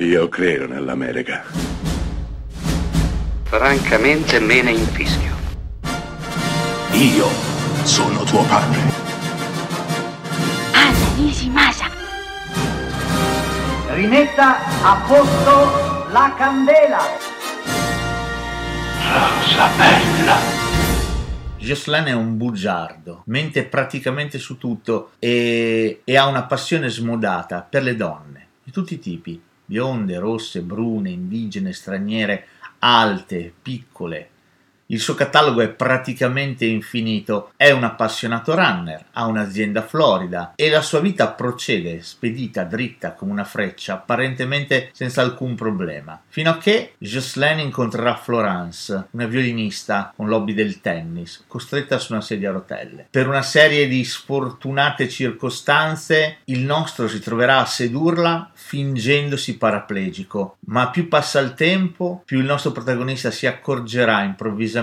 Io credo nell'America. Francamente me ne infischio. Io sono tuo padre. Anna Nishimasa. Rimetta a posto la candela. Rosa bella. Jocelyn è un bugiardo, mente praticamente su tutto e, e ha una passione smodata per le donne, di tutti i tipi, bionde, rosse, brune, indigene, straniere, alte, piccole. Il suo catalogo è praticamente infinito, è un appassionato runner, ha un'azienda florida e la sua vita procede spedita dritta come una freccia, apparentemente senza alcun problema, fino a che Jocelyn incontrerà Florence, una violinista con l'hobby del tennis, costretta su una sedia a rotelle. Per una serie di sfortunate circostanze, il nostro si troverà a sedurla fingendosi paraplegico, ma più passa il tempo, più il nostro protagonista si accorgerà improvvisamente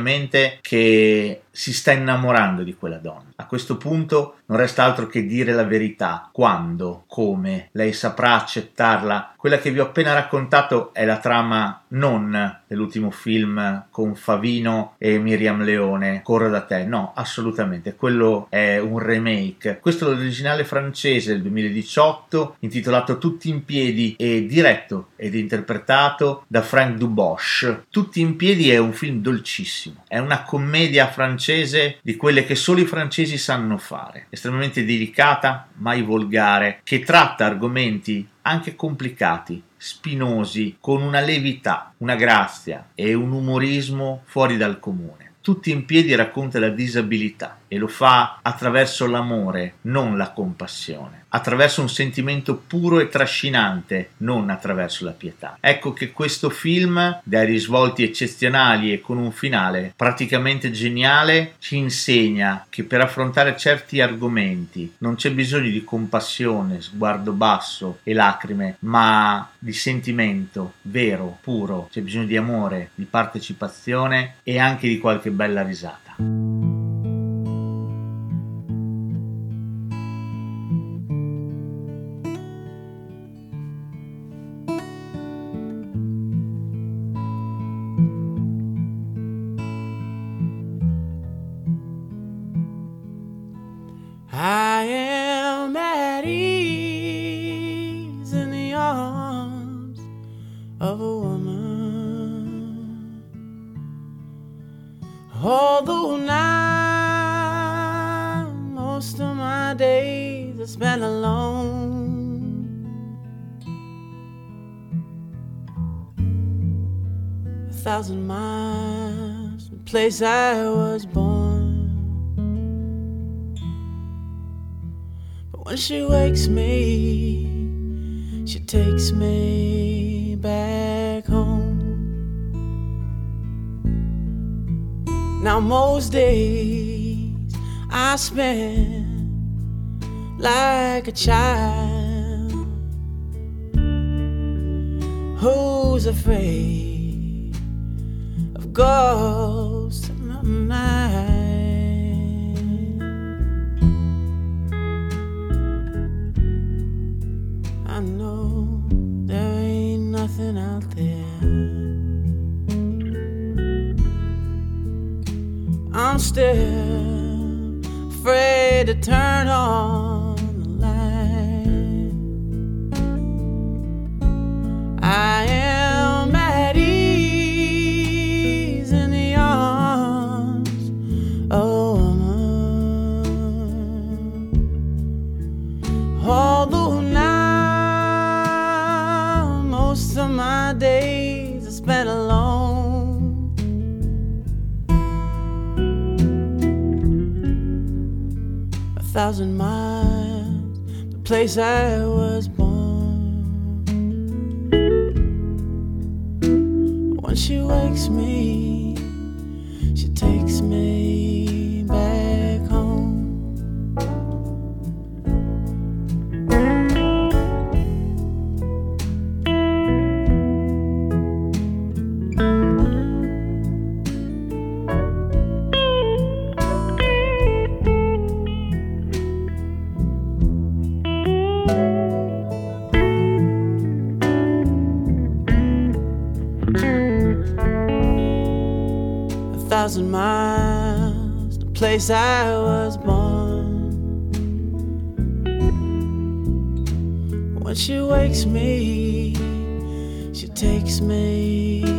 che si sta innamorando di quella donna. A questo punto non resta altro che dire la verità. Quando, come, lei saprà accettarla. Quella che vi ho appena raccontato è la trama non dell'ultimo film con Favino e Miriam Leone, Corro da te. No, assolutamente. Quello è un remake. Questo è l'originale francese del 2018, intitolato Tutti in piedi e diretto ed interpretato da Frank Dubosch. Tutti in piedi è un film dolcissimo. È una commedia francese francese di quelle che solo i francesi sanno fare, estremamente delicata, mai volgare, che tratta argomenti anche complicati, spinosi, con una levità, una grazia e un umorismo fuori dal comune. Tutti in piedi racconta la disabilità e lo fa attraverso l'amore, non la compassione, attraverso un sentimento puro e trascinante, non attraverso la pietà. Ecco che questo film, dai risvolti eccezionali e con un finale praticamente geniale, ci insegna che per affrontare certi argomenti non c'è bisogno di compassione, sguardo basso e lacrime, ma di sentimento vero, puro, c'è bisogno di amore, di partecipazione e anche di qualche bella risata. I am Although now most of my days are spent alone. A thousand miles from the place I was born. But when she wakes me, she takes me Now, most days I spend like a child who's afraid of ghosts still afraid to turn on the light. I am at ease in the arms of a woman. Although now most of my days are spent alone. Thousand miles, the place I was born. When she wakes me, she takes miles, the place I was born. When she wakes me, she takes me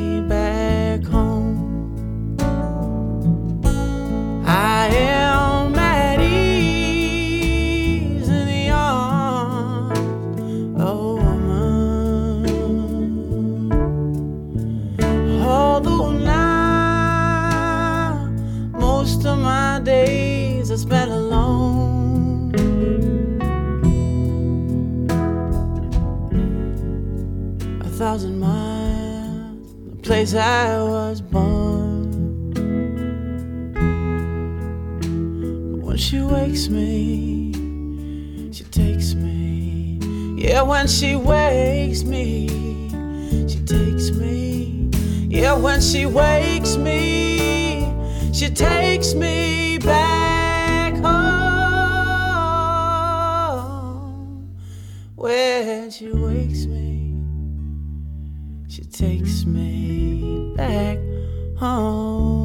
thousand miles, the place I was born. But when she wakes me, she takes me. Yeah, when she wakes me, she takes me. Yeah, when she wakes me, she takes me home.